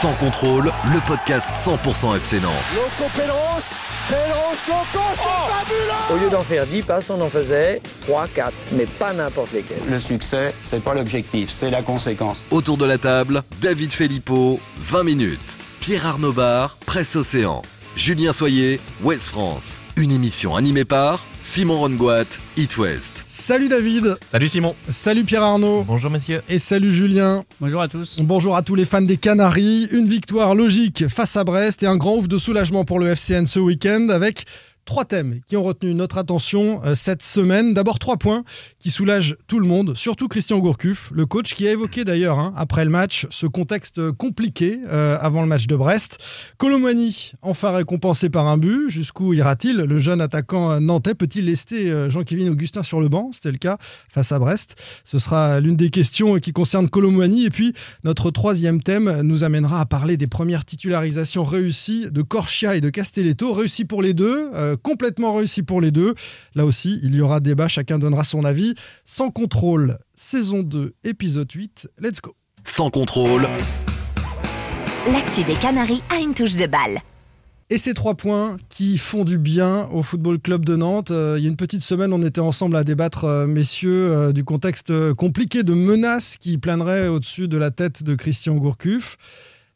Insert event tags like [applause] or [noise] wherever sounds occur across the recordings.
Sans contrôle, le podcast 100% FC Nantes. Loco Loco, c'est fabuleux Au lieu d'en faire 10 passes, on en faisait 3, 4, mais pas n'importe lesquels. Le succès, c'est pas l'objectif, c'est la conséquence. Autour de la table, David Filippo, 20 minutes. Pierre Arnaud Bar, Presse Océan. Julien Soyer, Ouest France. Une émission animée par Simon Rongoat, It West. Salut David. Salut Simon. Salut Pierre Arnaud. Bonjour messieurs. Et salut Julien. Bonjour à tous. Bonjour à tous les fans des Canaries. Une victoire logique face à Brest et un grand ouf de soulagement pour le FCN ce week-end avec trois thèmes qui ont retenu notre attention euh, cette semaine. D'abord trois points qui soulagent tout le monde, surtout Christian Gourcuff, le coach qui a évoqué d'ailleurs hein, après le match ce contexte compliqué euh, avant le match de Brest. Colomani, enfin récompensé par un but, jusqu'où ira-t-il? Le jeune attaquant nantais peut-il euh, Jean-Kévin Augustin sur le banc? C'était le cas face à Brest. Ce sera l'une des questions qui concerne Colomani. Et puis notre troisième thème nous amènera à parler des premières titularisations réussies de Corchia et de Castelletto, réussies pour les deux complètement réussi pour les deux. Là aussi, il y aura débat, chacun donnera son avis. Sans contrôle, saison 2, épisode 8. Let's go. Sans contrôle. L'actu des Canaries a une touche de balle. Et ces trois points qui font du bien au Football Club de Nantes. Euh, il y a une petite semaine, on était ensemble à débattre, euh, messieurs, euh, du contexte compliqué de menaces qui planeraient au-dessus de la tête de Christian Gourcuff.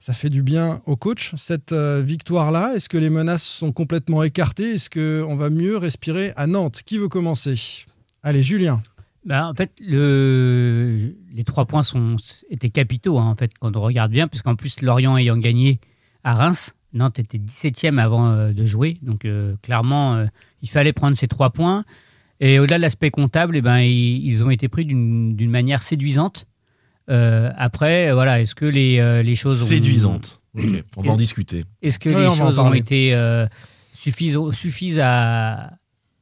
Ça fait du bien au coach, cette victoire-là. Est-ce que les menaces sont complètement écartées? Est-ce qu'on va mieux respirer à Nantes? Qui veut commencer? Allez, Julien. Ben, en fait, le... les trois points sont... étaient capitaux, hein, en fait, quand on regarde bien, puisqu'en plus, Lorient ayant gagné à Reims, Nantes était 17e avant de jouer. Donc, clairement, il fallait prendre ces trois points. Et au-delà de l'aspect comptable, eh ben, ils, ont été pris d'une manière séduisante. Euh, après, voilà, est-ce que les, euh, les choses séduisantes On va en discuter. Est-ce que les choses ont été euh, suffisent, suffisent à,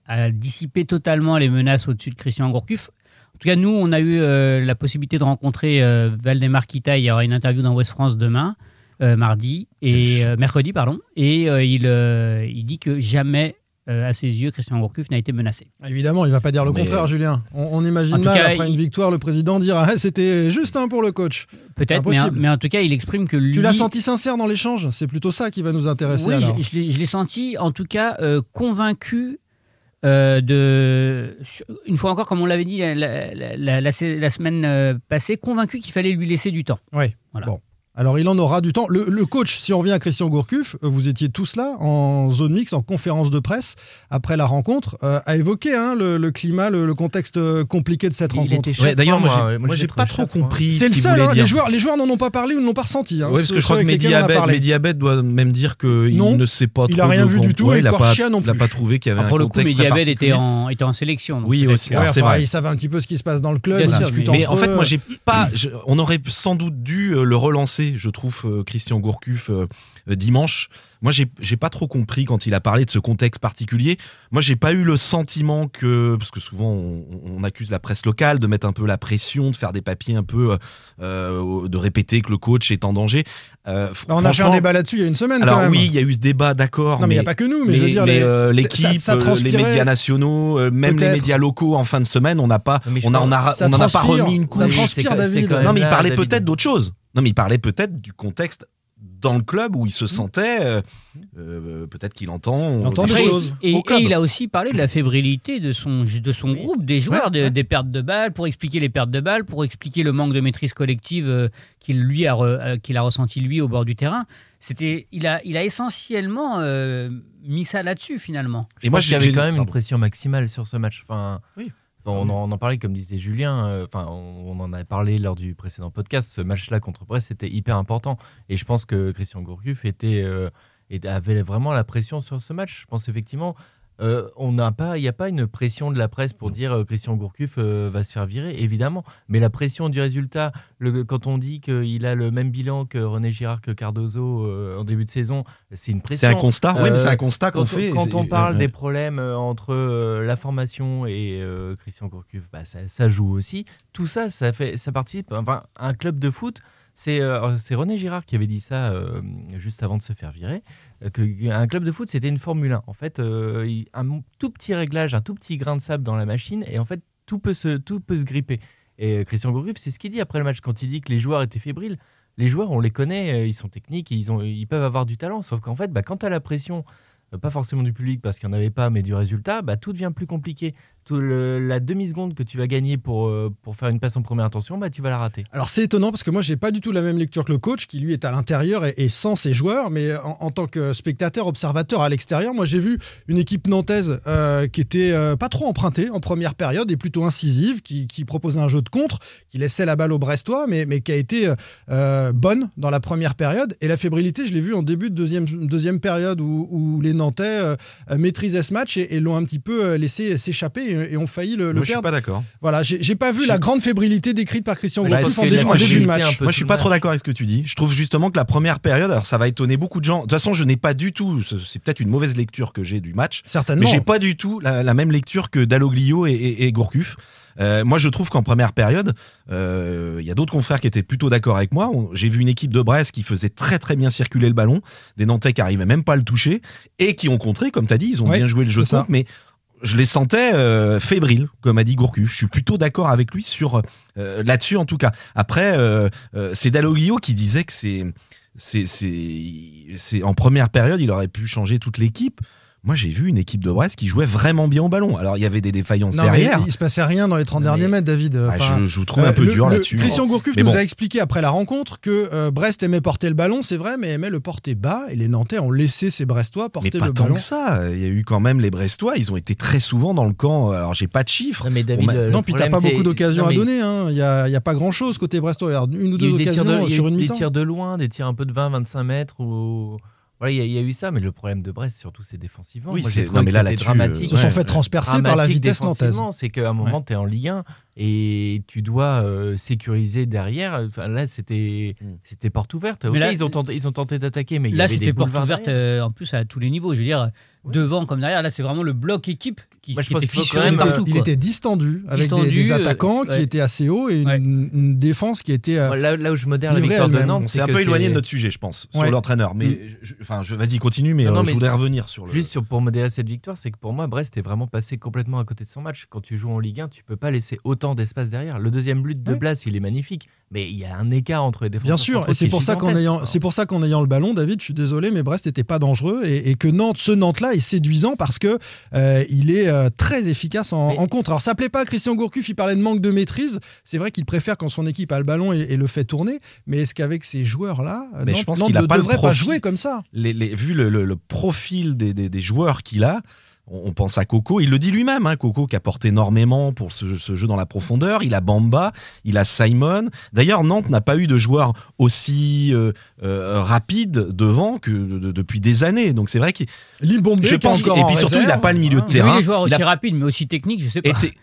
à, dissiper totalement les menaces au-dessus de Christian Gourcuff? En tout cas, nous, on a eu la possibilité de rencontrer Valdemar Kita. Il y aura une interview dans West France demain, mardi et mercredi, pardon. Et il, il dit que jamais euh, à ses yeux, Christian Gourcuff n'a été menacé. Évidemment, il ne va pas dire le contraire, Julien. On, imagine mal, après une victoire, le président dira ah, [laughs] c'était juste un pour le coach. Peut-être, mais, en tout cas, il exprime que lui. Tu l'as senti sincère dans l'échange? C'est plutôt ça qui va nous intéresser. Oui, je, l'ai senti, en tout cas, euh, convaincu. Euh, de une fois encore comme on l'avait dit la, la, semaine passée convaincu qu'il fallait lui laisser du temps oui voilà. bon alors il en aura du temps. Le, coach, si on revient à Christian Gourcuff, euh, vous étiez tous là en zone mixte, en conférence de presse après la rencontre, euh, a évoqué hein, le, climat, le, contexte euh, compliqué de cette rencontre. D'ailleurs, moi, moi j'ai pas trop compris. C'est le seul. Hein, les joueurs, les joueurs n'en ont pas parlé ou ne l'ont pas ressenti. Hein, oui, parce que je crois que Mediabet doit même dire qu'il ne sait pas. Il a rien vu du tout. et Corchia non plus. Il n'a pas trouvé qu'il y avait un Pour le coup, Mediabet était en était en sélection. Oui, aussi. C'est vrai. Il savait un petit peu ce qui se passe dans le club. Mais en fait, moi, j'ai pas. On aurait sans doute dû le relancer, je trouve Christian Gourcuff euh, dimanche. Moi, j'ai pas trop compris quand il a parlé de ce contexte particulier. Moi, j'ai pas eu le sentiment que, parce que souvent on, accuse la presse locale de mettre un peu la pression, de faire des papiers un peu, euh, de répéter que le coach est en danger. Euh, on a fait un débat là-dessus il y a une semaine. Alors quand même. oui, il y a eu ce débat, d'accord. Non, mais il n'y a pas que nous, mais, je veux dire, l'équipe, les médias nationaux, même les médias locaux en fin de semaine, on n'a pas, on, a, on, a, on en a pas remis une couche. Ça transpire, David. Non, mais il parlait peut-être d'autre chose. Non, mais il parlait peut-être du contexte dans le club où il se sentait, euh, euh, peut-être qu'il entend, entend des choses. Et, il a aussi parlé de la fébrilité de son, de son groupe, des joueurs, des pertes de balles, pour expliquer les pertes de balles, pour expliquer le manque de maîtrise collective euh, qu'il lui a, qu'il a ressenti lui au bord du terrain. C'était, il a, il a essentiellement mis ça là-dessus finalement. et moi, j'avais quand même une pression maximale sur ce match. Enfin, oui on, en, parlait, comme disait Julien, euh, enfin, on, en avait parlé lors du précédent podcast. Ce match-là contre Brest, c'était hyper important. Et je pense que Christian Gourcuff était, euh, avait vraiment la pression sur ce match. Je pense effectivement, euh, on n'a pas, il n'y a pas une pression de la presse pour dire euh, Christian Gourcuff euh, va se faire virer, évidemment. Mais la pression du résultat, le, quand on dit qu'il a le même bilan que René Girard, que Cardozo en début de saison, c'est une pression. C'est un constat. oui, mais c'est un constat qu'on fait. Quand on parle des problèmes entre la formation et Christian Gourcuff, bah, ça, joue aussi. Tout ça, ça fait, ça participe. Enfin, un club de foot. C'est René Girard qui avait dit ça juste avant de se faire virer. Euh, qu'un club de foot, c'était une Formule 1. En fait, euh, un tout petit réglage, un tout petit grain de sable dans la machine, et en fait, tout peut se, tout peut se gripper. Et euh, Christian Gourcuff, c'est ce qu'il dit après le match, quand il dit que les joueurs étaient fébriles. les joueurs, on les connaît, euh, ils sont techniques, ils, ont, ils peuvent avoir du talent. Sauf qu'en fait, bah, quand tu as la pression, euh, pas forcément du public parce qu'il n'y en avait pas, mais du résultat, bah, tout devient plus compliqué. Le- la demi-seconde que tu vas gagner pour, euh, pour faire une passe en première intention, bah, tu vas la rater. Alors c'est étonnant parce que moi j'ai pas du tout la même lecture que le coach qui lui est à l'intérieur et, sans ses joueurs, mais en, tant que spectateur, observateur à l'extérieur, moi j'ai vu une équipe nantaise euh, qui était euh, pas trop empruntée en première période et plutôt incisive, qui, qui proposait un jeu de contre, qui laissait la balle aux Brestois, mais, mais qui a été bonne dans la première période. Et la fébrilité, je l'ai vu en début de deuxième, deuxième période où, où les Nantais maîtrisaient ce match et, l'ont un petit peu laissé s'échapper et, et ont failli le, le Moi, je suis perdre. pas d'accord. Voilà, j'ai pas vu la grande fébrilité décrite par Christian Bah, Gourcuff en, dé- en début de match. Moi, je suis pas trop d'accord avec ce que tu dis. Je trouve justement que la première période, alors ça va étonner beaucoup de gens. De toute façon, je n'ai pas du tout, c'est peut-être une mauvaise lecture que j'ai du match, Certainement. mais j'ai pas du tout la, la même lecture que Dalloglio et, et, et Gourcuff. Euh, moi, je trouve qu'en première période, euh, il y a d'autres confrères qui étaient plutôt d'accord avec moi. J'ai vu une équipe de Brest qui faisait très très bien circuler le ballon, des Nantais qui arrivaient même pas à le toucher et qui ont contré, comme tu as dit, ils ont Ouais, bien joué le jeu de contre, mais je les sentais euh, fébriles, comme a dit Gourcuff. Je suis plutôt d'accord avec lui sur euh, là-dessus en tout cas. Après, euh, c'est Dalloglio qui disait que c'est c'est c'est en première période, il aurait pu changer toute l'équipe. Moi, j'ai vu une équipe de Brest qui jouait vraiment bien au ballon. Alors, il y avait des défaillances Non, mais derrière. il se passait rien dans les 30 Non, derniers mais- mètres, David. Ah, Enfin, je, je vous trouve un euh, peu le- dur là-dessus. Christian Gourcuff Mais nous a expliqué après la rencontre que euh, Brest aimait porter le ballon, c'est vrai, mais aimait le porter bas. Et les Nantais ont laissé ces Brestois Mais porter pas le tant ballon. que ça. Il y a eu quand même les Brestois. Ils ont été très souvent dans le camp. Alors, j'ai pas de chiffres. Non, mais David, m'a- euh, Non, puis t'as pas beaucoup d'occasions à mais donner. hein. Il n'y a, il y a pas grand-chose côté Brestois. Il y a une ou deux des occasions de, il y a sur une des mi-temps. tirs de loin, des tirs un peu de 20-25 mètres. Ou... Voilà, il y, a- il y a eu ça, mais le problème de Brest, surtout, c'est défensivement. Oui, c'est- là, dramatique. Ils se sont Ouais, fait ouais. transpercer par la vitesse nantaise. C'est qu'à un moment, tu es en Ligue 1 et tu dois euh, sécuriser derrière. Enfin, là, c'était Mm. c'était porte ouverte. Mais là- ils, ont tenté, ils ont tenté d'attaquer, mais il y Là, avait des c'était porte ouverte euh, en plus à tous les niveaux. Je veux dire, Devant comme derrière. Là, c'est vraiment le bloc équipe qui, Moi, je qui pense était faut fissuré même, partout. Il quoi. était distendu, avec des- Distendu, des, euh, attaquants qui ouais. étaient assez hauts et une, Ouais. une défense qui était. euh, Là, là où je modère la victoire de. Nantes, c'est un peu éloigné de notre sujet, je pense, Ouais. sur l'entraîneur. Mais, Mm. je- enfin, je, vas-y, continue, mais, Non, non, euh, mais je voudrais revenir sur le. Juste sur, pour modérer cette victoire, c'est que pour moi, Brest est vraiment passé complètement à côté de son match. Quand tu joues en Ligue 1, tu peux pas laisser autant d'espace derrière. Le deuxième but de Ouais. Blas, il est magnifique, mais il y a un écart entre les défenseurs. Bien sûr, et c'est pour ça qu'en ayant, c'est pour ça qu'en ayant le ballon, David, je suis désolé, mais Brest n'était pas dangereux et, et que Nantes, ce Nantes-là est séduisant parce que euh, il est euh, très efficace en, Mais- en contre. Alors ça plaît pas à Christian Gourcuff, il parlait de manque de maîtrise. C'est vrai qu'il préfère quand son équipe a le ballon et, et le fait tourner, mais est-ce qu'avec ces joueurs-là, euh, Mais je pense qu'il ne devrait pas jouer comme ça? Les, les- vu le, le- le profil des, des- des joueurs qu'il a, on, pense à Coco. Il le dit lui-même, hein, Coco qui apporte énormément pour ce, ce jeu dans la profondeur. Il a Bamba, il a Simon. D'ailleurs, Nantes n'a pas eu de joueur aussi euh, euh, rapide devant que de- de- depuis des années. Donc c'est vrai Bombay, Je pense que- et puis surtout, il réserve. a pas le milieu de Hein. terrain. Oui, les joueurs aussi a- rapides, mais aussi techniques, je sais pas. Et, te-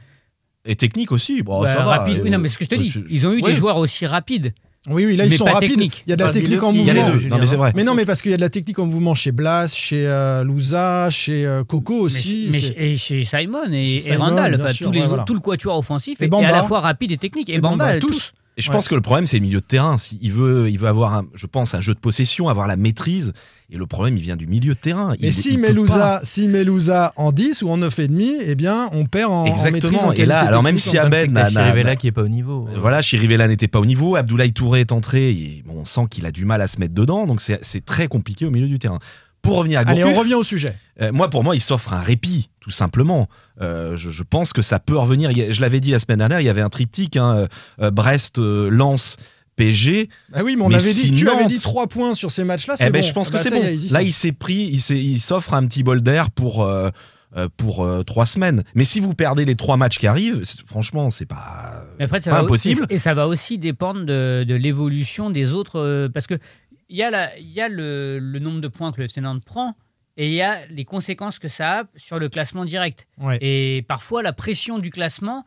et technique aussi. Bon, Bah, ça va. rapide. Oui, non, mais ce que je te dis, Je- ils ont eu Ouais. des joueurs aussi rapides. Oui, oui, là ils Mais sont pas rapides. technique. Il y a de la technique en qui- Il y a les mouvement. deux. Non, mais c'est vrai. Mais non, mais parce qu'il y a de la technique en mouvement chez Blas, chez euh, Louza, chez euh, Coco aussi. mais et chez Simon et, Chez et Randall, enfin, sûr, tous les ouais, jou- voilà. tout le quatuor offensif Et à la fois rapide et technique. Et, Et Bamba, Bamba, tous. tous. Et je Ouais. pense que le problème, c'est le milieu de terrain. Si il veut, il veut avoir, un, je pense, un jeu de possession, avoir la maîtrise. Et le problème, il vient du milieu de terrain. Et Il- si il met peut Louza, si met Louza en 10 ou en 9,5, eh bien, on perd en, en maîtrise. Exactement. en Et là, alors même si en- Abed Chirivella qui est pas au niveau. Euh, Voilà, Chirivella n'était pas au niveau, Abdoulaye Touré est entré, et bon, on sent qu'il a du mal à se mettre dedans, donc c'est très compliqué au milieu du terrain. Pour revenir à Allez, Gourcuff, on revient au sujet. euh, moi pour moi il s'offre un répit, tout simplement. Euh, je, je pense que ça peut revenir. Je l'avais dit la semaine dernière, il y avait un triptyque, hein, euh, Brest, euh, Lens, PSG. Ah oui, mais on Mais avait si dit, tu avais Nantes- dit 3 points sur ces matchs-là, Eh c'est ben, bon. je pense Ah que bah, c'est bon. y Là il s'est pris, il s'offre un petit bol d'air pour. euh, euh, pour euh, trois semaines. Mais si vous perdez les trois matchs qui arrivent, franchement, c'est pas, Mais après, ça pas va, impossible. Et, et ça va aussi dépendre de, de l'évolution des autres. euh, parce que il y a, la, il y a le, le nombre de points que le FC Nantes prend et il y a les conséquences que ça a sur le classement direct. Ouais. Et parfois, la pression du classement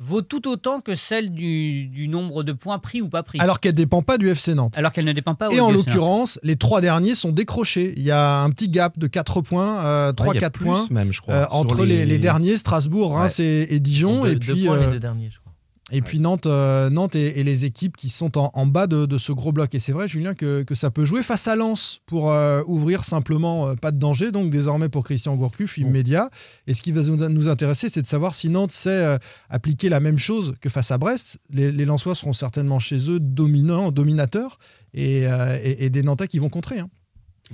vaut tout autant que celle du, du nombre de points pris ou pas pris. Alors qu'elle dépend pas du FC Nantes. Alors qu'elle ne dépend pas Et au en FC Nantes. l'occurrence, les trois derniers sont décrochés. Il y a un petit gap de 4 points, euh, Ouais, il y a 3-4 plus points même, je crois. euh, entre les... les derniers, Strasbourg, Reims et, et Dijon. deux, et deux puis, points, euh, les deux derniers, je crois. Et puis Nantes, euh, Nantes et, et les équipes qui sont en, en bas de, de ce gros bloc. Et c'est vrai, Julien, que, que ça peut jouer face à Lens pour euh, ouvrir simplement euh, pas de danger. Donc désormais pour Christian Gourcuff, immédiat. Et ce qui va nous- intéresser, c'est de savoir si Nantes sait appliquer la même chose que face à Brest. Les, les Lensois seront certainement chez eux dominants, dominateurs, et, et- et des Nantais qui vont contrer. hein.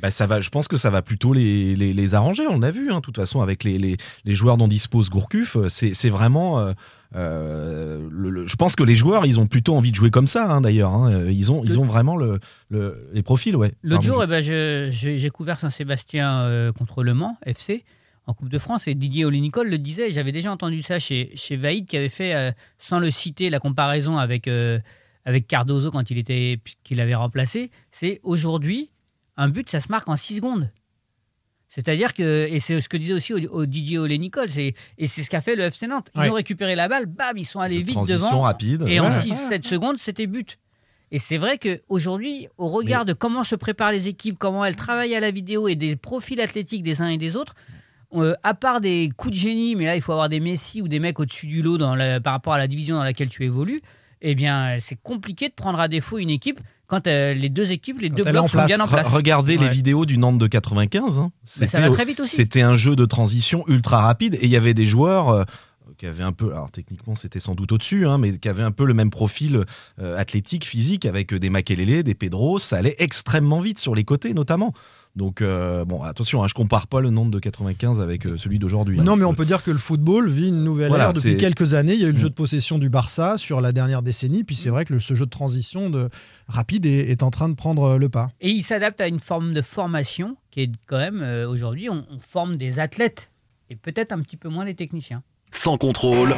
Bah, ça va, je pense que ça va plutôt les, les, les arranger. On l'a vu, hein, de toute façon, avec les, les, les joueurs dont dispose Gourcuff. euh, C'est vraiment. euh, euh, le- le- je pense que les joueurs, ils ont plutôt envie de jouer comme ça, hein, d'ailleurs. hein. Ils, ont, ils ont vraiment le, le- les profils, ouais. L'autre jour, eh ben, j'ai couvert Saint-Sébastien euh, contre Le Mans, FC, en Coupe de France, et Didier Olinicol le disait, et j'avais déjà entendu ça chez, chez Vaïd, qui avait fait, sans le citer, la comparaison avec, avec Cardozo quand il était qu'il avait remplacé, c'est aujourd'hui, un but, ça se marque en 6 secondes. C'est-à-dire que, et c'est ce que disait aussi au, au Didier c'est, et c'est ce qu'a fait le FC Nantes. Ils Ouais. ont récupéré la balle, bam, ils sont allés De vite transition devant. rapide. Et en Ouais. 6-7 secondes, c'était but. Et c'est vrai qu'aujourd'hui, au regard de comment se préparent les équipes, comment elles travaillent à la vidéo et des profils athlétiques des uns et des autres, euh, à part des coups de génie, mais là, il faut avoir des Messi ou des mecs au-dessus du lot dans la- par rapport à la division dans laquelle tu évolues, eh bien, c'est compliqué de prendre à défaut une équipe quand euh, les deux équipes, les deux blocs sont place. bien en place. Regardez les vidéos du Nantes de 95. hein. Mais ça va C'était- très vite aussi. C'était un jeu de transition ultra rapide et il y avait des joueurs euh, qui avaient un peu, alors techniquement c'était sans doute au-dessus, hein, mais qui avaient un peu le même profil euh, athlétique, physique, avec des Makelele, des Pedro, ça allait extrêmement vite sur les côtés notamment. Donc euh, bon, attention, hein, je compare pas le Nantes de 95 avec euh, celui d'aujourd'hui. hein. Non, mais on peut dire que le football vit une nouvelle Voilà, ère depuis quelques années. Il y a eu le Mm. jeu de possession du Barça sur la dernière décennie, puis c'est vrai que le- ce jeu de transition de, rapide est, est en train de prendre euh, le pas. Et il s'adapte à une forme de formation qui est quand même, euh, aujourd'hui, on, on forme des athlètes et peut-être un petit peu moins des techniciens. Sans contrôle,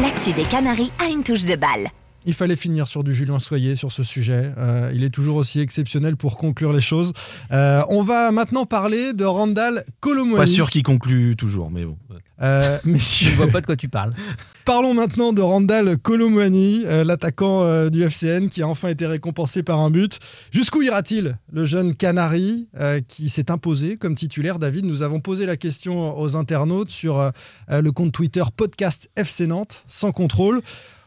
L'actu des Canaries a une touche de balle. Il fallait finir sur du Julien Soyer sur ce sujet. Euh, il est toujours aussi exceptionnel pour conclure les choses. Euh, on va maintenant parler de Randall Colomwani. Pas sûr qu'il conclut toujours, mais bon. Euh, [laughs] Je messieurs, ne vois pas de quoi tu parles. Parlons maintenant de Randall Colomwani, euh, l'attaquant euh, du FCN qui a enfin été récompensé par un but. Jusqu'où ira-t-il Le jeune Canari euh, qui s'est imposé comme titulaire? David, nous avons posé la question aux internautes sur euh, le compte Twitter podcast FC Nantes, sans contrôle.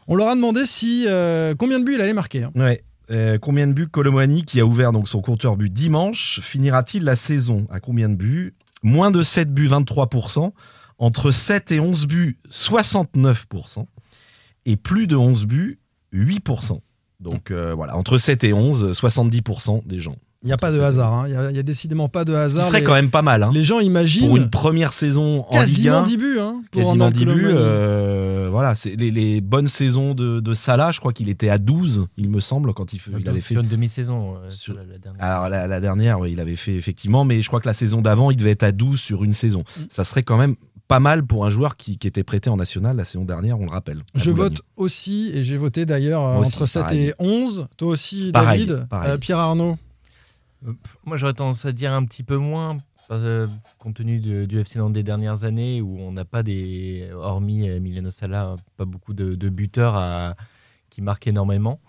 On leur a demandé si euh, combien de buts il allait marquer. hein. Ouais. Euh, combien de buts Colomani, qui a ouvert donc son compteur but dimanche, finira-t-il la saison À combien de buts? Moins de 7 buts, 23%. Entre 7 et 11 buts, 69%. Et plus de 11 buts, 8%. Donc euh, voilà, entre 7 et 11, 70% des gens. Il n'y a pas de hasard. hein. Il n'y a, il y a décidément pas de Ce hasard. serait les, quand même pas mal. Hein. les gens imaginent Pour une première saison en Ligue quasiment 1. 10 buts. Hein, pour Quasiment Randall 10 buts. Colomwani. euh, voilà, c'est les, les bonnes saisons de, de Salah. Je crois qu'il était à 12, il me semble, quand il, fait- il avait fait sur une demi-saison. euh, Sur- sur la, la dernière. Alors la, la dernière, oui, il avait fait effectivement, mais je crois que la saison d'avant, il devait être à 12 sur une saison. Ça serait quand même pas mal pour un joueur qui, qui était prêté en national la saison dernière, on le rappelle. Je Boulogne. vote aussi, et j'ai voté d'ailleurs euh, aussi, entre 7 pareil. et 11. Toi aussi, Pareil, David. pareil. Euh, Pierre Arnaud. Moi, j'aurais tendance à dire un petit peu moins, euh, compte tenu de- du FC Nantes des dernières années, où on n'a pas des, hormis euh, Emiliano Sala, pas beaucoup de, de buteurs à- qui marquent énormément.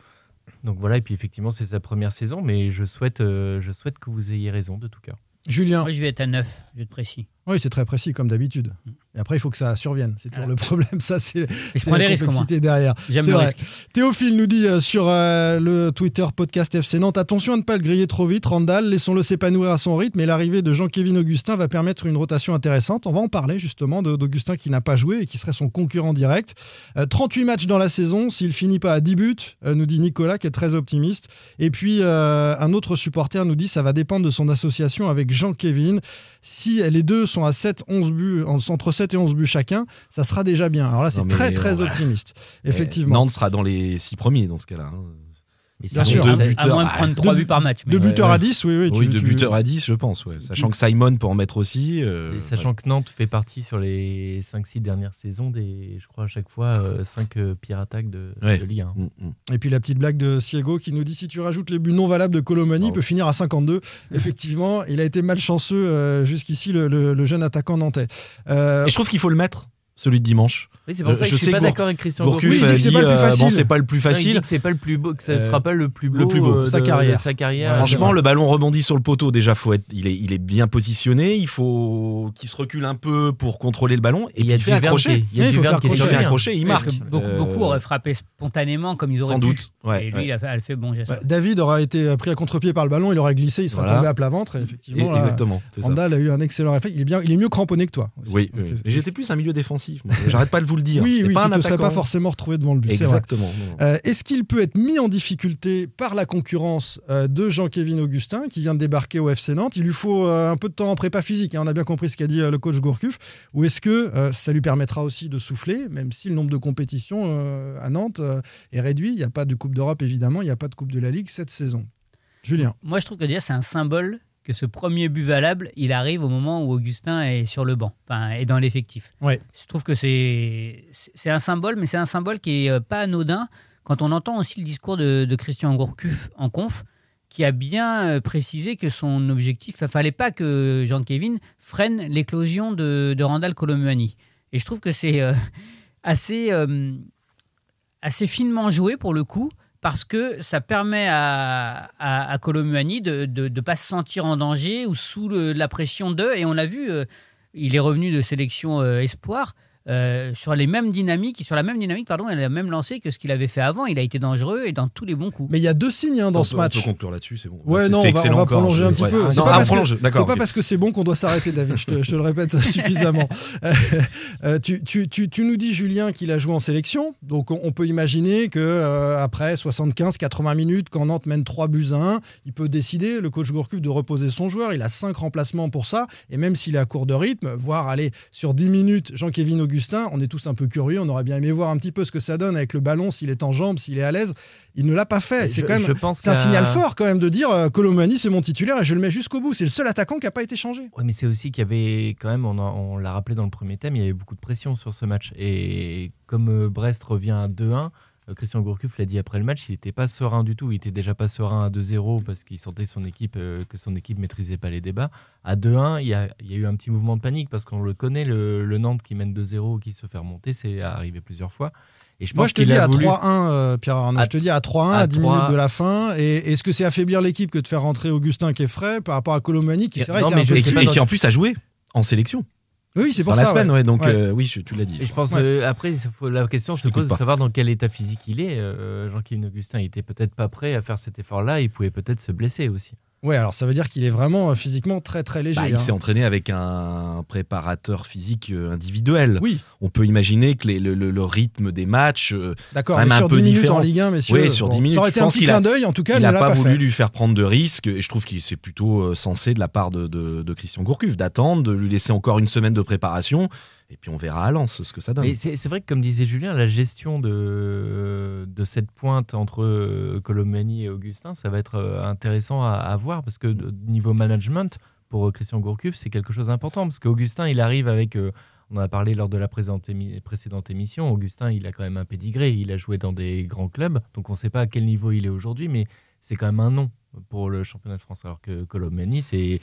Donc voilà, et puis effectivement, c'est sa première saison, mais je souhaite, euh, je souhaite que vous ayez raison de tout cœur. Julien. Moi, je vais être à 9, je vais être précis. Oui, c'est très précis comme d'habitude. Et après, il faut que ça survienne. C'est toujours le problème. Ça, c'est la des risques, complexité derrière. J'aime le vrai. risque. Théophile nous dit euh, sur euh, le Twitter podcast FC Nantes attention à ne pas le griller trop vite. Randall, laissons-le s'épanouir à son rythme. Et l'arrivée de Jean-Kévin Augustin va permettre une rotation intéressante. On va en parler justement d'Augustin qui n'a pas joué et qui serait son concurrent direct. Euh, 38 matchs dans la saison. S'il finit pas à 10 buts, euh, nous dit Nicolas qui est très optimiste. Et puis euh, un autre supporter nous dit ça va dépendre de son association avec Jean-Kévin. Si les deux sont à 7, 11 buts, en- entre 7 et 11 buts chacun, ça sera déjà bien. Alors là, c'est très très va- optimiste. Effectivement. Nantes sera dans les six premiers dans ce cas-là. hein. Bien sûr. Deux À- moins de prendre Ah, 3 deux buts par match. mais- Deux Ouais, buteurs ouais. à 10, oui, oui. oui, tu- deux tu- buteurs à 10, je pense. ouais. Sachant que Simon peut en mettre aussi. euh, Et sachant que Nantes fait partie sur les 5-6 dernières saisons des, je crois à chaque fois, 5 pires attaques de, Ouais. de Ligue 1. Mm, mm. Et puis la petite blague de Siego qui nous dit si tu rajoutes les buts non valables de Colomani, il Oh. peut finir à 52. [laughs] Effectivement, il a été malchanceux euh, jusqu'ici, le, le- le jeune attaquant nantais. Euh, Et je trouve qu'il faut le mettre. Celui de dimanche. Oui, c'est pour ça que je je suis sais pas d'accord avec Christian Gourcuff Oui, il dit euh, que c'est pas le plus euh, facile. bon, c'est pas le plus Non, il dit facile. que c'est pas le plus beau, que ça Euh, sera pas le plus beau, le plus beau. euh, Sa carrière. de sa carrière. Ouais, Franchement, le ballon rebondit sur le poteau. Déjà, faut être, il est, il est bien positionné. Il faut qu'il se recule un peu pour contrôler le ballon. Et il puis fait un crochet. il il faut faire fait un crochet, il marque. que beaucoup, Euh, beaucoup auraient frappé spontanément comme ils auraient Sans pu. doute. Ouais, et lui, ouais. il a fait, bon geste. Ouais, David aura été pris à contre-pied par le ballon, il aurait glissé, il serait Voilà. tombé à plat ventre. Effectivement, Exactement. Randall a eu un excellent réflexe. Il est, bien, il est mieux cramponné que toi. Oui, j'étais plus un milieu défensif. J'arrête pas de vous le dire. [laughs] Oui, oui, pas tu ne serais pas forcément retrouvé devant le but. c'est vrai. Exactement. Euh, Est-ce qu'il peut être mis en difficulté par la concurrence euh, de Jean-Kévin Augustin qui vient de débarquer au FC Nantes? Il lui faut euh, un peu de temps en prépa physique, hein, on a bien compris ce qu'a dit euh, le coach Gourcuff. Ou est-ce que euh, ça lui permettra aussi de souffler, même si le nombre de compétitions euh, à Nantes euh, est réduit? Il n'y a pas de Coupe d'Europe évidemment, il n'y a pas de Coupe de la Ligue cette saison. Julien Moi, je trouve que déjà, c'est un symbole que ce premier but valable, il arrive au moment où Augustin est sur le banc, enfin, est dans l'effectif. Ouais. Je trouve que c'est un symbole, mais c'est un symbole qui est euh, pas anodin quand on entend aussi le discours de, de Christian Gourcuff en conf, qui a bien euh, précisé que son objectif, il fallait pas que Jean-Kévin freine l'éclosion de, de Randall Colomuani. Et je trouve que c'est euh, assez, euh, assez finement joué pour le coup, parce que ça permet à, à, Colomuani de ne pas se sentir en danger ou sous la pression d'eux. Et on l'a vu, euh, il est revenu de sélection euh, espoir. Euh, sur les mêmes dynamiques, sur la même dynamique, pardon, elle a même lancé que ce qu'il avait fait avant. Il a été dangereux et dans tous les bons coups. Mais il y a deux signes hein, dans On ce peut- match. On peut conclure là-dessus, c'est bon. Ouais, C'est- non, c'est on va, on prolonger un Je- petit ouais. peu. C'est Non, pas ah, parce que- C'est pas parce que c'est bon qu'on doit s'arrêter, David. Je te, je te le répète [laughs] suffisamment. Euh, tu, tu- tu- tu nous dis, Julien, qu'il a joué en sélection. Donc, on, on peut imaginer que euh, après 75-80 minutes, quand Nantes mène 3 buts à 1, il peut décider, le coach Gourcuff, de reposer son joueur. Il a 5 remplacements pour ça. Et même s'il est à court de rythme, voir aller sur 10 minutes Jean-Kévin Augustin, on est tous un peu curieux. On aurait bien aimé voir un petit peu ce que ça donne avec le ballon, s'il est en jambes, s'il est à l'aise. Il ne l'a pas fait. C'est quand même je pense un signal fort quand même de dire euh, Colomani c'est mon titulaire et je le mets jusqu'au bout. C'est le seul attaquant qui n'a pas été changé. Oui, mais c'est aussi qu'il y avait quand même, on, on l'a rappelé dans le premier thème, il y avait beaucoup de pression sur ce match. Et comme euh, Brest revient à 2-1, euh, Christian Gourcuff l'a dit après le match, il n'était pas serein du tout. Il était déjà pas serein à 2-0 parce qu'il sentait son équipe, euh, que son équipe maîtrisait pas les débats. À 2-1, il y a, il y a eu un petit mouvement de panique parce qu'on le connaît, le, le Nantes qui mène 2-0, qui se fait remonter, c'est arrivé plusieurs fois. Et je pense Moi je te dis à voulu- 3-1, euh, Pierre Arnaud. À- Je te dis à 3-1 à, à 10 3. minutes de la fin. Et est-ce que c'est affaiblir l'équipe que de faire rentrer Augustin qui est frais par rapport à Colomani qui c'est vrai non, était mais un peu Et qui, et qui en plus a joué en sélection Oui, c'est pour dans ça. la semaine, ouais. ouais. Donc Ouais. euh, oui, je- tu l'as dit. Et je pense Ouais. euh, après, la question se pose de savoir dans quel état physique il est. Euh, Jean-Kévin Augustin, il était peut-être pas prêt à faire cet effort-là. Il pouvait peut-être se blesser aussi. Ouais, alors ça veut dire qu'il est vraiment euh, physiquement très très léger. Bah, il hein. s'est entraîné avec un préparateur physique euh, individuel. Oui, On peut imaginer que les- le, le- le rythme des matchs, euh, d'accord. Mais un sur peu 10 minutes différent. en Ligue 1, messieurs. Oui, sur 10 minutes, Ça aurait été un petit qu'il clin d'œil. En tout cas, il n'a pas, pas, voulu fait. lui faire prendre de risques. Et je trouve que c'est plutôt sensé de la part de, de- de Christian Gourcuff d'attendre, de lui laisser encore une semaine de préparation. Et puis on verra à Lens ce que ça donne. C'est vrai que, comme disait Julien, la gestion de, cette pointe entre euh, Colomani et Augustin, ça va être euh, intéressant à, voir parce que niveau management, pour euh, Christian Gourcuff, c'est quelque chose d'important parce qu'Augustin, il arrive avec. on en a parlé lors de la précédente émission. Augustin, il a quand même un pédigré. Il a joué dans des grands clubs. Donc on ne sait pas à quel niveau il est aujourd'hui, mais c'est quand même un nom pour le championnat de France. Alors que Colomani, c'est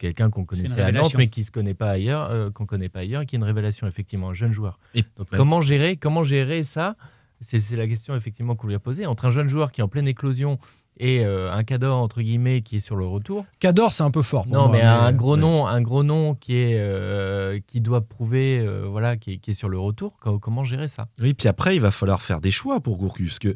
quelqu'un qu'on connaissait à Nantes, mais qui se connaît pas ailleurs, euh, qu'on connaît pas ailleurs, qui est une révélation, effectivement, un jeune joueur. Et- Donc ouais. comment gérer, comment gérer ça? C'est c'est la question effectivement qu'on lui a posée. Entre un jeune joueur qui est en pleine éclosion et euh, un cador entre guillemets qui est sur le retour. Cador, c'est un peu fort. pour Non, moi, mais un gros ouais. nom, un gros nom qui est euh, qui doit prouver, euh, voilà, qui est, qui est sur le retour. Co- Comment gérer ça? Oui, puis après, il va falloir faire des choix pour Gourcuff. Parce que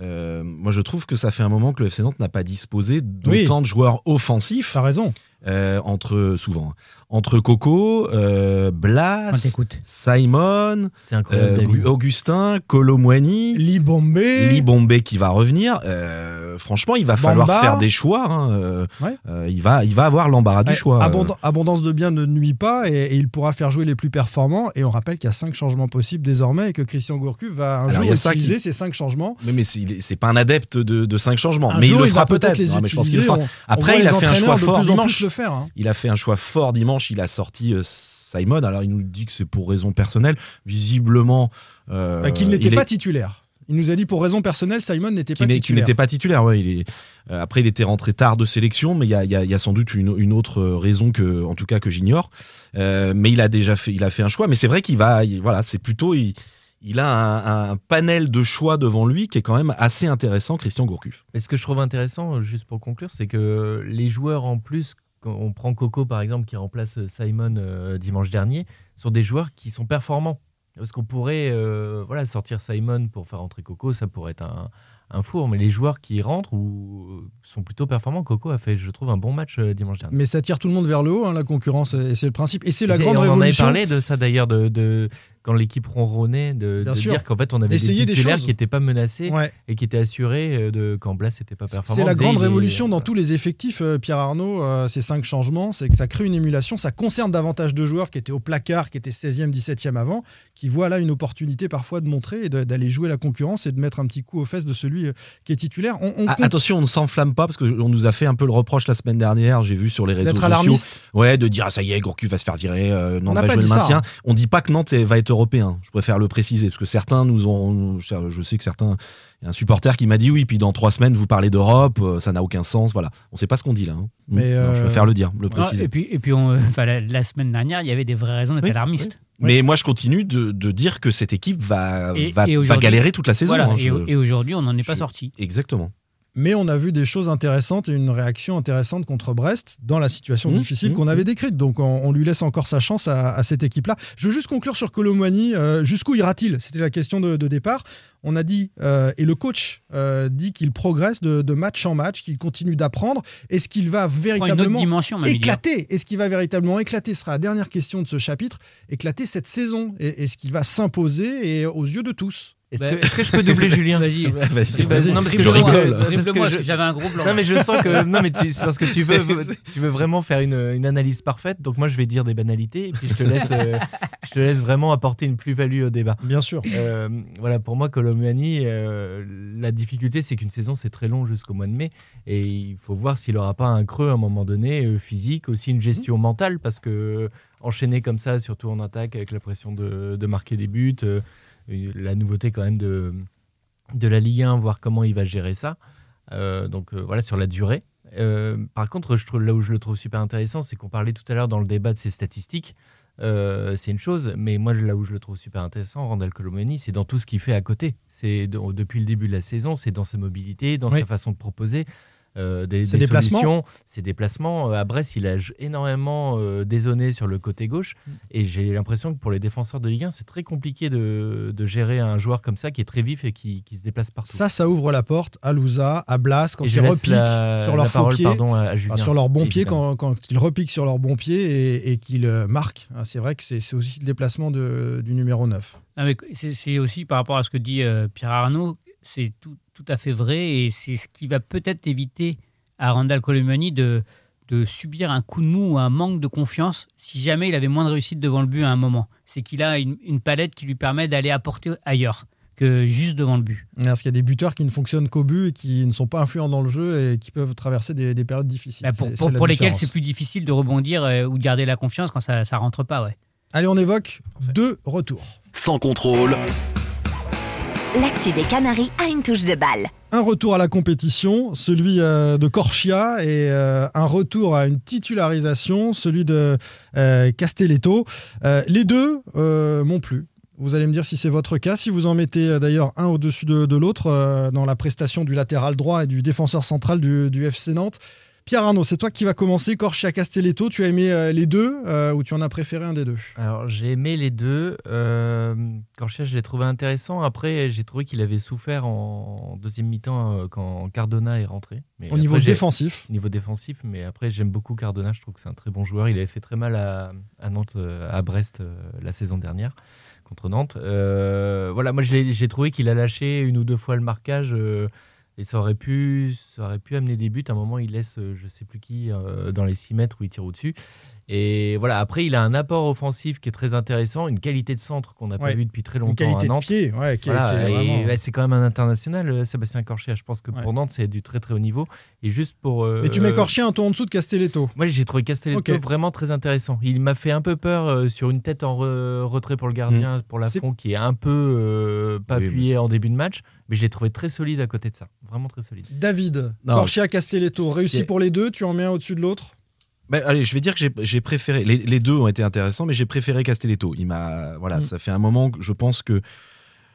euh, moi, je trouve que ça fait un moment que le FC Nantes n'a pas disposé d'autant de joueurs offensifs. T'as raison. euh, entre, souvent, hein. entre Coco, euh, Blas, t'écoutes. Simon, euh. Augustin, Colomwani. Libombe. Libombé qui va revenir. Euh, franchement, il va falloir faire des choix. hein. Euh, Ouais. euh, il va, il va avoir l'embarras du choix. abondan- abondance de biens ne nuit pas et, et il pourra faire jouer les plus performants. Et on rappelle qu'il y a cinq changements possibles désormais et que Christian Gourcuff va un Alors, jour utiliser qui- ces cinq changements. Mais, mais c'est, pas un adepte de, de cinq changements. Un mais jour, il le fera peut-être Après, il a fait un choix fort dimanche. plus le faire. hein. Il a fait un choix fort dimanche. Il a sorti euh, Simon. Alors, il nous dit que c'est pour raison personnelle. Visiblement, euh, Bah, qu'il n'était est- pas titulaire. Il nous a dit pour raison personnelle, Simon n'était pas n'est- qui titulaire. n'était pas titulaire. Ouais, il est, euh, après, il était rentré tard de sélection, mais il y a, y a- y a sans doute une, une autre raison que, en tout cas, que j'ignore. Euh, mais il a déjà fait, il a fait un choix. Mais c'est vrai qu'il va, il- voilà, c'est plutôt, il, il a un, un panel de choix devant lui qui est quand même assez intéressant, Christian Gourcuff. Et ce que je trouve intéressant, euh, juste pour conclure, c'est que les joueurs en plus, quand on prend Coco par exemple, qui remplace Simon euh, dimanche dernier, sont des joueurs qui sont performants. Parce qu'on pourrait euh, voilà, sortir Simon pour faire entrer Coco, ça pourrait être un, un four, mais les joueurs qui rentrent ou, sont plutôt performants. Coco a fait, je trouve, un bon match euh, dimanche dernier. Mais ça tire tout le monde vers le haut, hein, la concurrence, et c'est le principe. Et c'est la grande on en avait révolution. parlé de ça d'ailleurs, de, de- quand l'équipe ronronnait, de, de dire qu'en fait on avait des des titulaires choses. qui n'étaient pas menacés Ouais. et qui étaient assurés euh, de, quand Blas n'était pas performant. C'est la grande révolution dans tous les effectifs, euh, Pierre Arnaud, euh, ces cinq changements, c'est que ça crée une émulation, ça concerne davantage de joueurs qui étaient au placard, qui étaient 16e, 17e avant, qui voient là une opportunité parfois de montrer et d'aller jouer la concurrence et de mettre un petit coup aux fesses de celui qui est titulaire. On, on Ah, compte attention, on ne s'enflamme pas parce qu'on nous a fait un peu le reproche la semaine dernière. J'ai vu sur les réseaux d'être sociaux. alarmiste. Ouais, de dire ah, ça y est, Gourcuff va se faire virer, euh, On Nantes n'a va jouer le ça, maintien. hein. On dit pas que Nantes va être européen. Je préfère le préciser parce que certains nous ont. Je sais que certains. Il y a un supporter qui m'a dit oui, puis dans trois semaines vous parlez d'Europe, euh, ça n'a aucun sens. Voilà, on sait pas ce qu'on dit là. hein. Mais, Non, je euh, préfère le dire, le Ah, préciser. et puis, et puis on- enfin, la, la semaine dernière, il y avait des vraies raisons d'être Oui, alarmiste. Mais moi je continue de, de dire que cette équipe va Et- va, et va galérer toute la saison. Voilà, hein, et, je- et aujourd'hui, on n'en est pas je- sorti. Exactement. Mais on a vu des choses intéressantes et une réaction intéressante contre Brest dans la situation Mmh, difficile mmh, qu'on avait décrite. Donc on, on lui laisse encore sa chance à, à cette équipe-là. Je veux juste conclure sur Colomwani. Euh, Jusqu'où ira-t-il? C'était la question de, de départ. On a dit, euh, et le coach euh, dit qu'il progresse de, de match en match, qu'il continue d'apprendre. Est-ce qu'il va véritablement éclater? Est-ce qu'il va véritablement éclater? Ce sera la dernière question de ce chapitre. Éclater cette saison. Et- Est-ce qu'il va s'imposer et aux yeux de tous Est-ce Bah, que, est-ce que je peux [laughs] doubler Julien Vas-y. Vas-y, Vas-y, non, parce que je rigole. parce que j'avais un gros blanc. Non mais je sens que non mais tu- c'est [laughs] parce que tu veux tu veux vraiment faire une, une analyse parfaite donc moi je vais dire des banalités et puis je te laisse euh, [laughs] je te laisse vraiment apporter une plus-value au débat. Bien sûr. Euh, voilà pour moi Colomani euh, la difficulté c'est qu'une saison c'est très long jusqu'au mois de mai et il faut voir s'il aura pas un creux à un moment donné euh, physique aussi une gestion mentale parce que enchaîner comme ça surtout en attaque avec la pression de, de marquer des buts euh, la nouveauté quand même de de la Ligue 1 voir comment il va gérer ça. Euh, donc euh, voilà, sur la durée. Euh, par contre, je trouve, là où je le trouve super intéressant, c'est qu'on parlait tout à l'heure dans le débat de ses statistiques. C'est une chose, mais moi là où je le trouve super intéressant, Randall Colomani, c'est dans tout ce qu'il fait à côté. C'est de- depuis le début de la saison, c'est dans sa mobilité, dans Oui. sa façon de proposer. Euh, des, des déplacements. solutions, ses déplacements. À Brest, il a énormément euh, dézonné sur le côté gauche. Mm. Et j'ai l'impression que pour les défenseurs de Ligue 1, c'est très compliqué de, de gérer un joueur comme ça qui est très vif et qui, qui se déplace partout. Ça, ça ouvre la porte à Louza, à Blas, quand Et ils repiquent la- sur leur faux parole, pied. pardon, à- à Julien, Enfin, sur leur bon pied quand, quand ils repiquent sur leur bon pied et, et qu'ils euh, marquent. Ah, C'est vrai que c'est aussi le déplacement de- du numéro 9. Non, mais c'est c'est aussi par rapport à ce que dit euh, Pierre Arnaud, c'est tout, tout à fait vrai et c'est ce qui va peut-être éviter à Randall Colomani de, de subir un coup de mou ou un manque de confiance si jamais il avait moins de réussite devant le but à un moment. C'est qu'il a une, une palette qui lui permet d'aller apporter ailleurs que juste devant le but. Parce qu'il y a des buteurs qui ne fonctionnent qu'au but et qui ne sont pas influents dans le jeu et qui peuvent traverser des, des périodes difficiles. Bah, pour lesquels c'est plus difficile de rebondir euh, ou de garder la confiance quand ça, ça rentre pas. Ouais. Allez, on évoque deux retours. Sans contrôle, L'actu des Canaries a une touche de balle. Un retour à la compétition, celui euh, de Corchia, et euh, un retour à une titularisation, celui de euh, Castelletto. Les deux m'ont plu. Vous allez me dire si c'est votre cas, si vous en mettez d'ailleurs un au-dessus de, de l'autre dans la prestation du latéral droit et du défenseur central du FC Nantes. Pierre Arnaud, c'est toi qui va commencer. Corchia Castelletto, tu as aimé euh, les deux euh, ou tu en as préféré un des deux? Alors j'ai aimé les deux. Euh, Corchia, je l'ai trouvé intéressant. Après, j'ai trouvé qu'il avait souffert en, deuxième mi-temps euh, quand Cardona est rentré. Mais Au après, niveau défensif. au niveau défensif, mais après j'aime beaucoup Cardona. Je trouve que c'est un très bon joueur. Il avait fait très mal à, à Nantes, à Brest la saison dernière contre Nantes. Voilà, moi j'ai trouvé qu'il a lâché une ou deux fois le marquage. Et ça aurait, pu, amener des buts. À un moment, il laisse, euh, je sais plus qui, euh, dans les 6 mètres où il tire au-dessus. Et voilà, après, il a un apport offensif qui est très intéressant, une qualité de centre qu'on n'a Ouais. pas vu depuis très Une longtemps qualité à de Nantes. pied, ouais, qui est- Voilà, qui vraiment- ouais, c'est quand même un international, euh, Sébastien Corchia. Je pense que Ouais. pour Nantes, c'est du très très haut niveau. Et juste pour. euh, Mais tu mets Corchia un ton en dessous de Castelletto. Moi, j'ai trouvé Castelletto vraiment très intéressant. Il m'a fait un peu peur euh, sur une tête en re- retrait pour le gardien, pour la C'est- fond, qui est un peu euh, pas Oui, mais appuyé en début de match. Mais je l'ai trouvé très solide à côté de ça. Vraiment très solide. David, Non, Corchia, Castelletto, réussi pour les deux, tu en mets un au-dessus de l'autre? Ben, allez, je vais dire que j'ai- préféré. Les, les deux ont été intéressants, mais j'ai préféré Castelletto. Il m'a, voilà, Mm. ça fait un moment que je pense que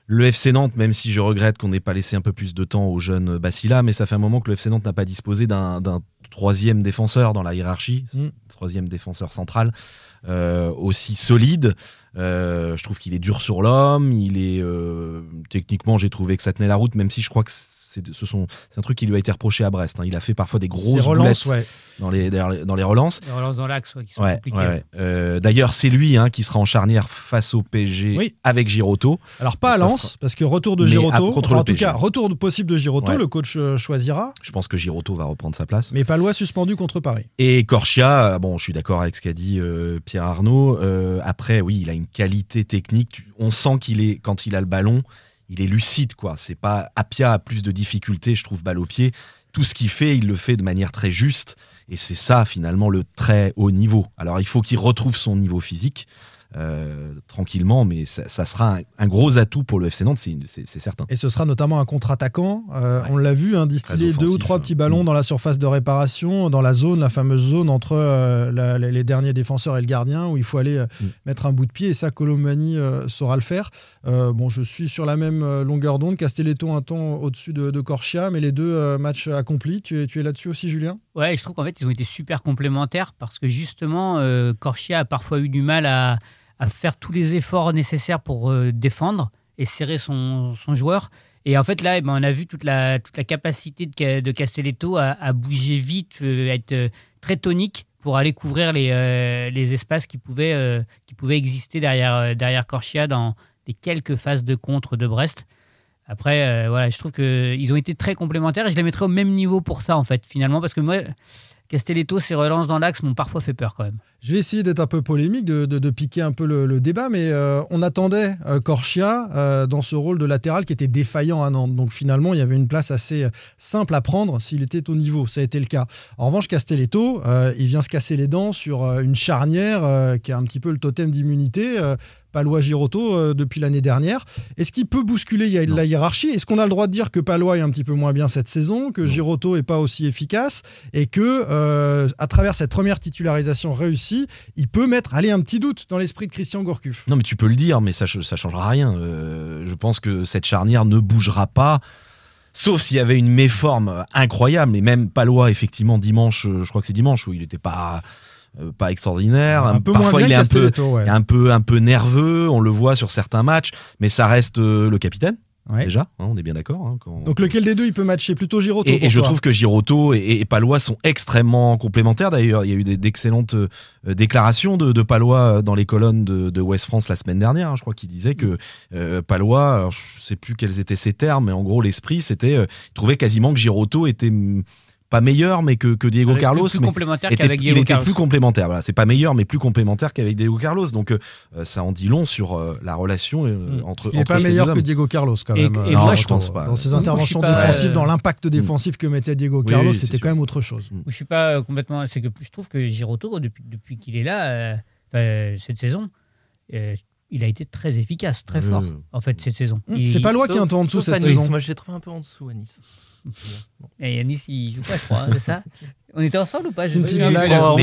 le FC Nantes, même si je regrette qu'on n'ait pas laissé un peu plus de temps au jeune Bacilla, mais ça fait un moment que le FC Nantes n'a pas disposé d'un troisième défenseur dans la hiérarchie, Mm. troisième défenseur central euh, aussi solide. Euh, je trouve qu'il est dur sur l'homme. Il est euh, techniquement, j'ai trouvé que ça tenait la route, même si je crois que c'est ce sont- c'est un truc qui lui a été reproché à Brest. hein. Il a fait parfois des grosses relances, ouais. dans les dans les- dans les relances. Les relances dans l'axe ouais, qui sont Ouais, compliquées. ouais, ouais. Euh, D'ailleurs, c'est lui hein, qui sera en charnière face au PSG Oui. avec Giroto. Alors pas à Lens, sera- parce que retour de Giroto, contre enfin, en tout PSG. cas retour possible de Giroto, Ouais. le coach euh, choisira, Je pense que Giroto va reprendre sa place. mais Palois suspendu contre Paris. Et Corchia, bon, je suis d'accord avec ce qu'a dit euh, Pierre Arnaud. Euh, après, oui, il a une qualité technique. On sent qu'il est, quand il a le ballon, il est lucide, quoi. C'est pas Apia a plus de difficultés, je trouve, balle au pied. Tout ce qu'il fait, il le fait de manière très juste. Et c'est ça, finalement, le très haut niveau. Alors, il faut qu'il retrouve son niveau physique. Euh, tranquillement, mais ça, ça sera un, un gros atout pour le FC Nantes, c'est certain. Et ce sera notamment un contre-attaquant. Euh, Ouais. On l'a vu, hein, distiller deux ou trois hein. petits ballons Mm. dans la surface de réparation, dans la zone, la fameuse zone entre euh, la- les les derniers défenseurs et le gardien, où il faut aller euh, Mm. mettre un bout de pied. Et ça, Colomani euh, saura le faire. Euh, bon, je suis sur la même longueur d'onde. Castelletto un ton au-dessus de, de Corchia, mais les deux euh, matchs accomplis. Tu es, tu es là-dessus aussi, Julien? Ouais, je trouve qu'en fait, ils ont été super complémentaires parce que justement, euh, Corchia a parfois eu du mal à, faire tous les efforts nécessaires pour euh, défendre et serrer son, joueur. Et en fait, là, eh ben, on a vu toute la, toute la capacité de, de Castelletto à, bouger vite, euh, à être euh, très tonique pour aller couvrir les, les espaces qui pouvaient, qui pouvaient exister derrière, derrière Corchia dans les quelques phases de contre de Brest. Après, voilà, je trouve qu'ils ont été très complémentaires et je les mettrais au même niveau pour ça, en fait, finalement, parce que moi, Castelletto, ses relances dans l'axe m'ont parfois fait peur quand même. Je vais essayer d'être un peu polémique, de, piquer un peu le, débat, mais euh, on attendait euh, Corchia euh, dans ce rôle de latéral qui était défaillant à Nantes. Donc finalement, il y avait une place assez simple à prendre s'il était au niveau. Ça a été le cas. En revanche, Castelletto, il vient se casser les dents sur une charnière qui a un petit peu le totem d'immunité. Palois Giroto euh, depuis l'année dernière. Est-ce qu'il peut bousculer hi- la hiérarchie? Est-ce qu'on a le droit de dire que Palois est un petit peu moins bien cette saison, que Giroto est pas aussi efficace et que euh, à travers cette première titularisation réussie, il peut mettre aller un petit doute dans l'esprit de Christian Gourcuff? Non, mais tu peux le dire, mais ça ne changera rien. Euh, je pense que cette charnière ne bougera pas. Sauf s'il y avait une méforme incroyable, et même Palois, effectivement, dimanche, je crois que c'est dimanche, où il n'était pas, pas extraordinaire. Un peu Parfois, moins il est un peu, ouais. un, peu, un peu nerveux, on le voit sur certains matchs, mais ça reste euh, le capitaine, Ouais. déjà, hein, on est bien d'accord. hein, quand- Donc lequel des deux il peut matcher Plutôt Giroto et, je trouve que Giroto et, et Palois sont extrêmement complémentaires. D'ailleurs, il y a eu d'excellentes euh, déclarations de, de Palois dans les colonnes de, de West France la semaine dernière. hein. Je crois qu'il disait que euh, Palois, alors, je sais plus quels étaient ses termes, mais en gros l'esprit, c'était, euh, il trouvait quasiment que Giroto était pas meilleur, mais que, que Diego Avec- Carlos. plus mais complémentaire était- qu'avec il était Carlos. plus complémentaire. Voilà, c'est pas meilleur, mais plus complémentaire qu'avec Diego Carlos. Donc euh, ça en dit long sur euh, la relation euh, entre. il n'est pas ces meilleur que. Diego Carlos quand même. et euh, moi, je pense pas. Dans ses interventions pas, défensives, euh, dans l'impact défensif que mettait Diego Oui, Carlos, oui, c'était sûr. quand même autre chose. Je suis pas complètement. C'est que je trouve que Giroto, depuis, depuis qu'il est là, euh, cette saison, euh, il a été très efficace, très fort, oui. en fait, cette saison. C'est Palois qui est un peu en dessous cette à Nice. saison. Moi, je l'ai trouvé un peu en dessous à Nice. Et Yanis, il joue pas, je crois, hein, c'est ça [laughs] On était ensemble ou pas en Les,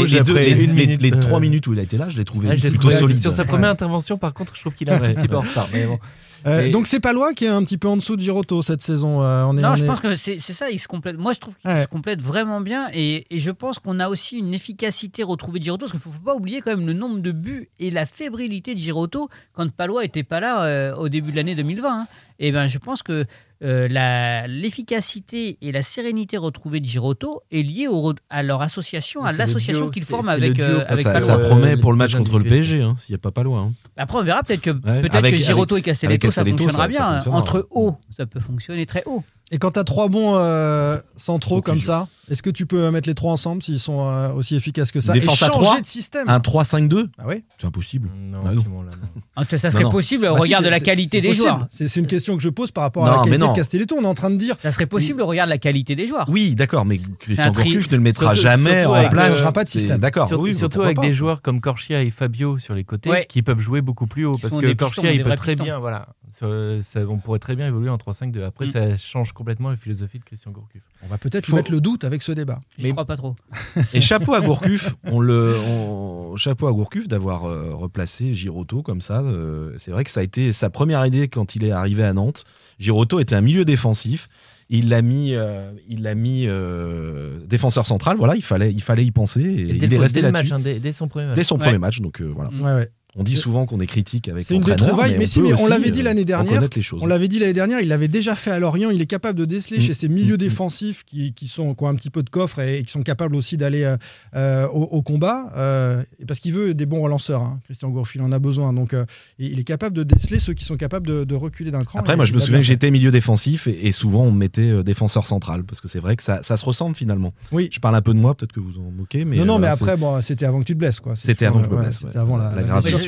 deux- après les- une les- minute, les euh, trois minutes où il a été là, je l'ai trouvé j'ai plutôt trouvé- solide. Sur sa Ouais. première intervention, par contre, je trouve qu'il est un petit peu en retard. Mais bon. Euh, Et- Donc c'est Palois qui est un petit peu en dessous de Giroto cette saison. euh, on est, Non, on je est- pense que c'est c'est ça, il se complète. Moi, je trouve qu'il Ouais. se complète vraiment bien et, et je pense qu'on a aussi une efficacité retrouvée de Giroto parce qu'il ne faut pas oublier quand même le nombre de buts et la fébrilité de Giroto quand Palois était pas là euh, au début de l'année 2020. hein. Et ben, je pense que euh, la- l'efficacité et la sérénité retrouvée de Giroto est liée au, à leur association, à l'association qu'ils forment avec, duo. euh, avec ça, Palois. ça promet pour le match contre le. PSG, hein, s'il n'y a pas Palois. hein. Après, on verra peut-être que, peut-être avec- que Giroto avec- et Castelletto, ça fonctionnera ça- ça bien. fonctionnera. Entre hauts, ça peut fonctionner très haut. Et quand tu as trois bons euh, centraux Aucune comme ça, est-ce que tu peux mettre les trois ensemble s'ils sont euh, aussi efficaces que ça Défense Et à changer trois de système? Un 3-5-2 Ah oui C'est impossible. Non, Ah non. Simon, là, non. [laughs] Ah, Ça serait non. possible au Bah regard de la qualité des possible. joueurs. C'est une question que je pose par rapport à la qualité de Castelletto. On est en train de dire Ça serait possible au regard de la qualité des joueurs. Oui, d'accord, mais Christian Gourcuff ne le mettra surtout- jamais surtout en avec, place. euh, il y aura pas de système. D'accord, Surtout, oui, surtout avec pas. des joueurs comme Corchia et Fabio sur les côtés qui peuvent jouer beaucoup plus haut. Parce que Corchia, il peut très bien. Voilà, Ça- ça- on pourrait très bien évoluer en 3-5-2. Après, Mm. ça change complètement la philosophie de Christian Gourcuff. on va peut-être Faut- mettre le doute avec ce débat. Je Mais- crois pas trop. [laughs] Et chapeau à Gourcuff, on le, on- chapeau à Gourcuff d'avoir euh, replacé Giroto comme ça. euh, c'est vrai que ça a été sa première idée quand il est arrivé à Nantes. Giroto était un milieu défensif. Il l'a mis, euh, il l'a mis euh, défenseur central. Voilà, il fallait, il fallait y penser. Et Et il dès, est le- resté dès le là-dessus match, hein, dès, dès son premier match. dès son Ouais. premier match. Donc euh, voilà. Ouais, ouais. On dit souvent qu'on est critique avec C'est une des trouvailles, mais on si, mais on l'avait dit euh, l'année dernière, les. On l'avait dit l'année dernière, il l'avait déjà fait à Lorient. Il est capable de déceler Mm. chez ses milieux Mm. défensifs qui, qui sont, qui ont un petit peu de coffre et, et qui sont capables aussi d'aller euh, euh, au, au combat. euh, parce qu'il veut des bons relanceurs. hein. Christian Gourcuff, il en a besoin. Donc, euh, il est capable de déceler ceux qui sont capables de, de reculer d'un cran. Après, moi, je me souviens que j'étais milieu défensif et, et souvent on me mettait défenseur central parce que c'est vrai que ça, ça se ressemble finalement. Oui. Je parle un peu de moi, peut-être que vous en moquez, mais non, non, mais après, bon, c'était avant que tu te blesses. C'était avant que je me blesse, C'était avant la,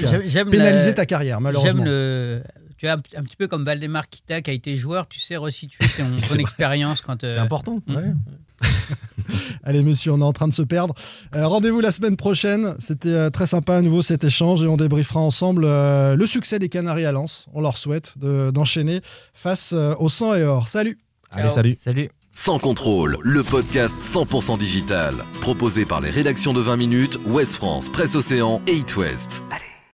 J'aime- j'aime la- ta carrière, J'aime malheureusement. le. Tu vois, un, un petit peu comme Valdemar Kita qui a été joueur, tu sais resituer [laughs] ton, ton expérience quand. euh, c'est important. Mm. ouais. [laughs] Allez, monsieur, on est en train de se perdre. Euh, Rendez-vous la semaine prochaine. C'était euh, très sympa à nouveau cet échange et on débriefera ensemble euh, le succès des Canaries à Lens. On leur souhaite de- d'enchaîner face euh, au sang et or. Salut Allez, salut. Salut. Sans contrôle, le podcast 100% digital. Proposé par les rédactions de 20 minutes, Ouest France, Presse Océan et It West. Allez.